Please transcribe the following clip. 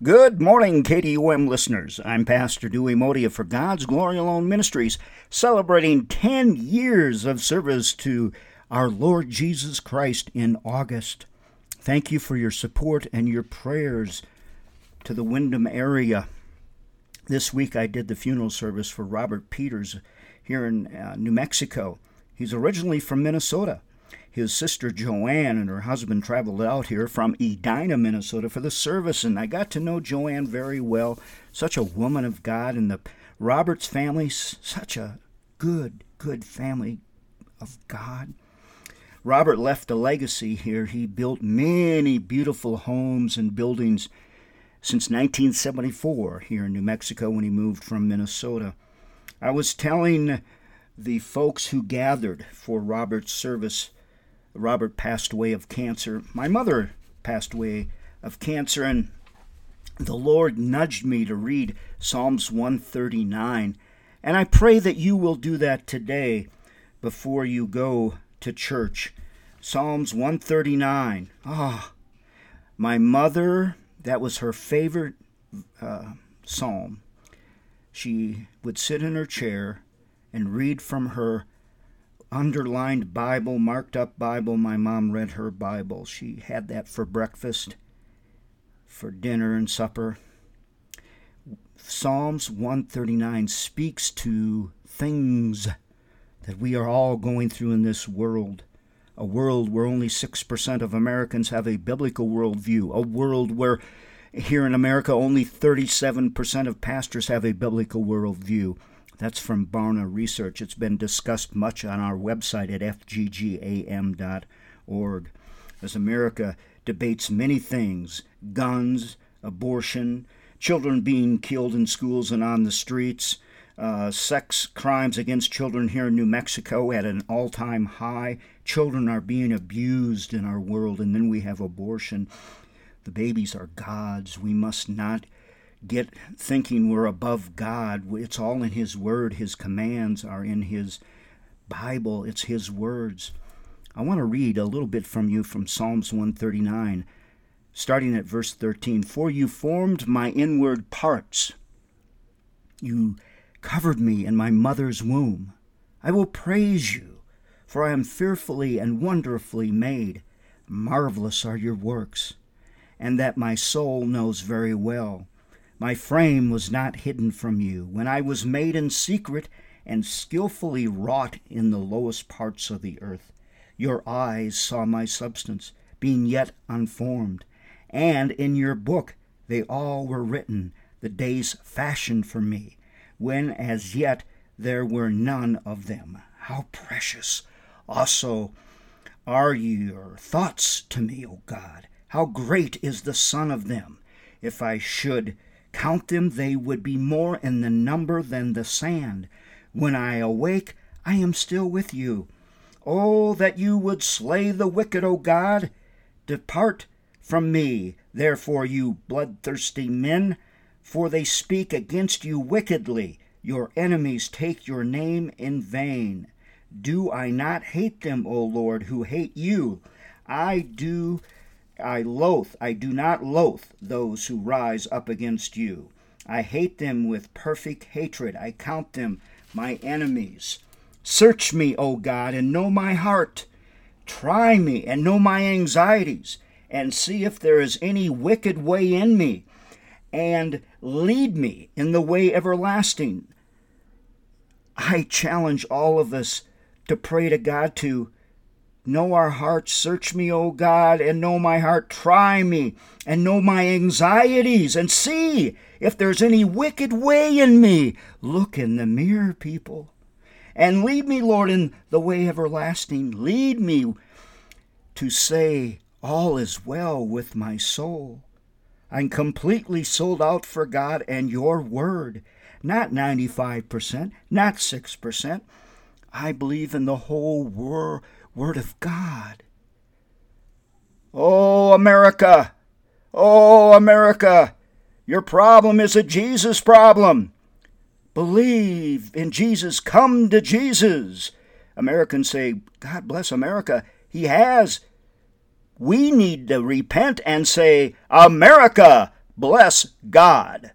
Good morning, KDUM listeners. I'm Pastor Dewey Modia for God's Glory Alone Ministries, celebrating 10 years of service to our Lord Jesus Christ in August. Thank you for your support and your prayers to the Wyndham area. This week I did the funeral service for Robert Peters here in uh, New Mexico. He's originally from Minnesota. His sister Joanne and her husband traveled out here from Edina, Minnesota for the service, and I got to know Joanne very well. Such a woman of God, and the Roberts family, such a good, good family of God. Robert left a legacy here. He built many beautiful homes and buildings since 1974 here in New Mexico when he moved from Minnesota. I was telling the folks who gathered for Robert's service Robert passed away of cancer. My mother passed away of cancer, and the Lord nudged me to read Psalms 139. And I pray that you will do that today before you go to church. Psalms 139. Ah, oh, my mother, that was her favorite uh, psalm. She would sit in her chair and read from her underlined Bible, marked up Bible. My mom read her Bible. She had that for breakfast, for dinner and supper. Psalms 139 speaks to things that we are all going through in this world. A world where only 6% of Americans have a biblical worldview. A world where here in America only 37% of pastors have a biblical worldview. That's from Barna Research. It's been discussed much on our website at fggam.org. As America debates many things guns, abortion, children being killed in schools and on the streets, uh, sex crimes against children here in New Mexico at an all time high. Children are being abused in our world, and then we have abortion. The babies are God's. We must not get thinking we're above God. It's all in His Word. His commands are in His Bible, it's His words. I want to read a little bit from you from Psalms 139, starting at verse 13. For you formed my inward parts, you covered me in my mother's womb. I will praise you, for I am fearfully and wonderfully made. Marvelous are your works, and that my soul knows very well. My frame was not hidden from you when I was made in secret and skilfully wrought in the lowest parts of the earth. Your eyes saw my substance, being yet unformed, and in your book they all were written, the days fashioned for me, when as yet there were none of them. How precious also are your thoughts to me, O God! How great is the sum of them! If I should Count them, they would be more in the number than the sand. When I awake, I am still with you. Oh, that you would slay the wicked, O God! Depart from me, therefore, you bloodthirsty men, for they speak against you wickedly. Your enemies take your name in vain. Do I not hate them, O Lord, who hate you? I do I loathe, I do not loathe those who rise up against you. I hate them with perfect hatred. I count them my enemies. Search me, O God, and know my heart. Try me and know my anxieties, and see if there is any wicked way in me, and lead me in the way everlasting. I challenge all of us to pray to God to Know our hearts. Search me, O God, and know my heart. Try me, and know my anxieties, and see if there's any wicked way in me. Look in the mirror, people. And lead me, Lord, in the way everlasting. Lead me to say, All is well with my soul. I'm completely sold out for God and your word. Not 95%, not 6%. I believe in the whole world Word of God. Oh, America! Oh, America! Your problem is a Jesus problem. Believe in Jesus. Come to Jesus. Americans say, God bless America. He has. We need to repent and say, America, bless God.